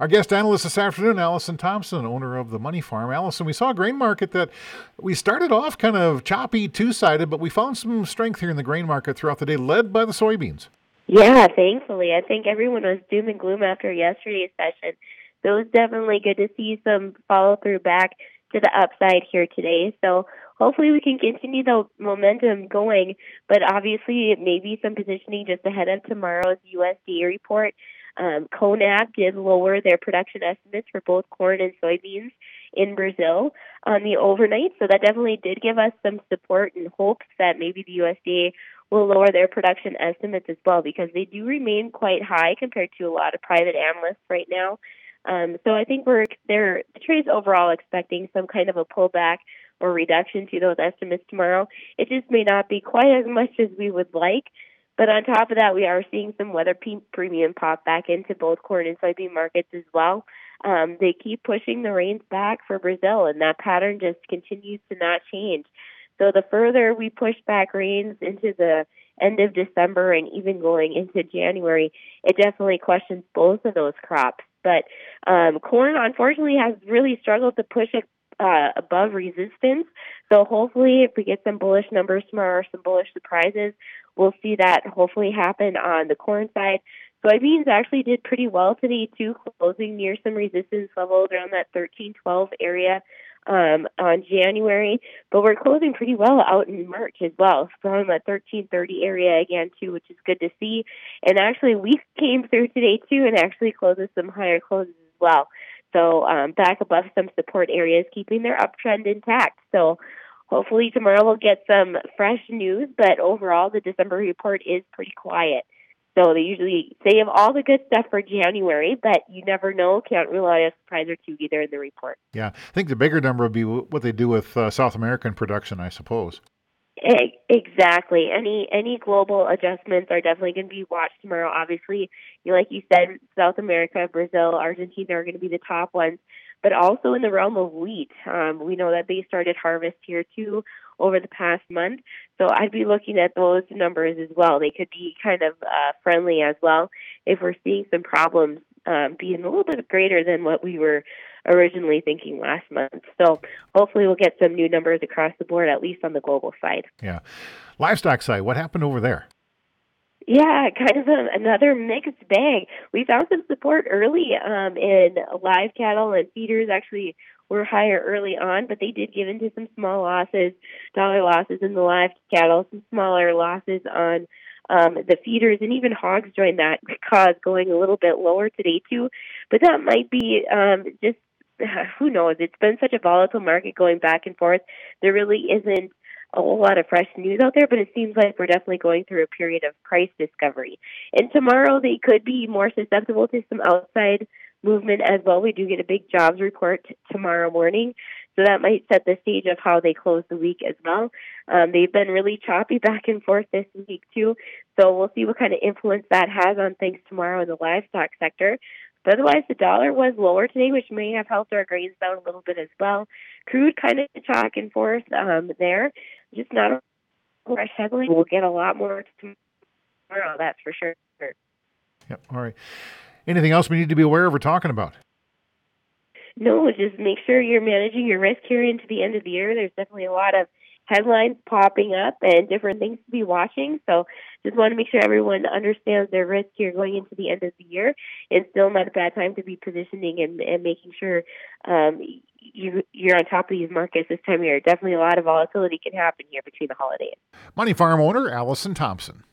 Our guest analyst this afternoon, Allison Thompson, owner of the Money Farm. Allison, we saw a grain market that we started off kind of choppy, two sided, but we found some strength here in the grain market throughout the day, led by the soybeans. Yeah, thankfully. I think everyone was doom and gloom after yesterday's session. So it was definitely good to see some follow through back to the upside here today. So hopefully we can continue the momentum going, but obviously it may be some positioning just ahead of tomorrow's USDA report. Um, CONAB did lower their production estimates for both corn and soybeans in Brazil on the overnight, so that definitely did give us some support and hopes that maybe the USDA will lower their production estimates as well because they do remain quite high compared to a lot of private analysts right now. Um, so I think we're they're the trade's overall expecting some kind of a pullback or reduction to those estimates tomorrow. It just may not be quite as much as we would like. But on top of that, we are seeing some weather premium pop back into both corn and soybean markets as well. Um, they keep pushing the rains back for Brazil, and that pattern just continues to not change. So the further we push back rains into the end of December and even going into January, it definitely questions both of those crops. But um, corn, unfortunately, has really struggled to push it uh, above resistance. So hopefully, if we get some bullish numbers tomorrow or some bullish surprises, we'll see that hopefully happen on the corn side. Soybeans actually did pretty well today too, closing near some resistance levels around that 1312 area um, on January, but we're closing pretty well out in March as well, from the 1330 area again too, which is good to see. And actually, we came through today too, and actually closed some higher closes as well. So um, back above some support areas, keeping their uptrend intact. So hopefully tomorrow we'll get some fresh news, but overall the December report is pretty quiet. So they usually save all the good stuff for January, but you never know. Can't rule out a surprise or two either in the report. Yeah, I think the bigger number would be what they do with uh, South American production, I suppose. Exactly. Any any global adjustments are definitely going to be watched tomorrow. Obviously, you like you said, South America, Brazil, Argentina are going to be the top ones, but also in the realm of wheat, um, we know that they started harvest here too over the past month. So I'd be looking at those numbers as well. They could be kind of uh, friendly as well if we're seeing some problems um, being a little bit greater than what we were originally thinking last month. So hopefully we'll get some new numbers across the board, at least on the global side. Yeah. Livestock side, what happened over there? Yeah, kind of a, another mixed bag. We found some support early um, in live cattle and feeders. Actually, were higher early on, but they did give into some small losses, dollar losses in the live cattle, some smaller losses on um, the feeders, and even hogs joined that cause going a little bit lower today too. But that might be um, just who knows? It's been such a volatile market going back and forth. There really isn't a whole lot of fresh news out there, but it seems like we're definitely going through a period of price discovery. And tomorrow they could be more susceptible to some outside movement as well. We do get a big jobs report tomorrow morning, so that might set the stage of how they close the week as well. Um, they've been really choppy back and forth this week too, so we'll see what kind of influence that has on things tomorrow in the livestock sector. But otherwise, the dollar was lower today, which may have helped our grains down a little bit as well. Crude kind of chalk and forth um, there, just not a fresh headline. We'll get a lot more tomorrow, that's for sure. Yep. All right. Anything else we need to be aware of or talking about? No, just make sure you're managing your risk here into the end of the year. There's definitely a lot of headlines popping up and different things to be watching. So just want to make sure everyone understands their risk here going into the end of the year. It's still not a bad time to be positioning and, and making sure um, you, you're on top of these markets this time of year. Definitely a lot of volatility can happen here between the holidays. Money Farm owner Allison Thompson.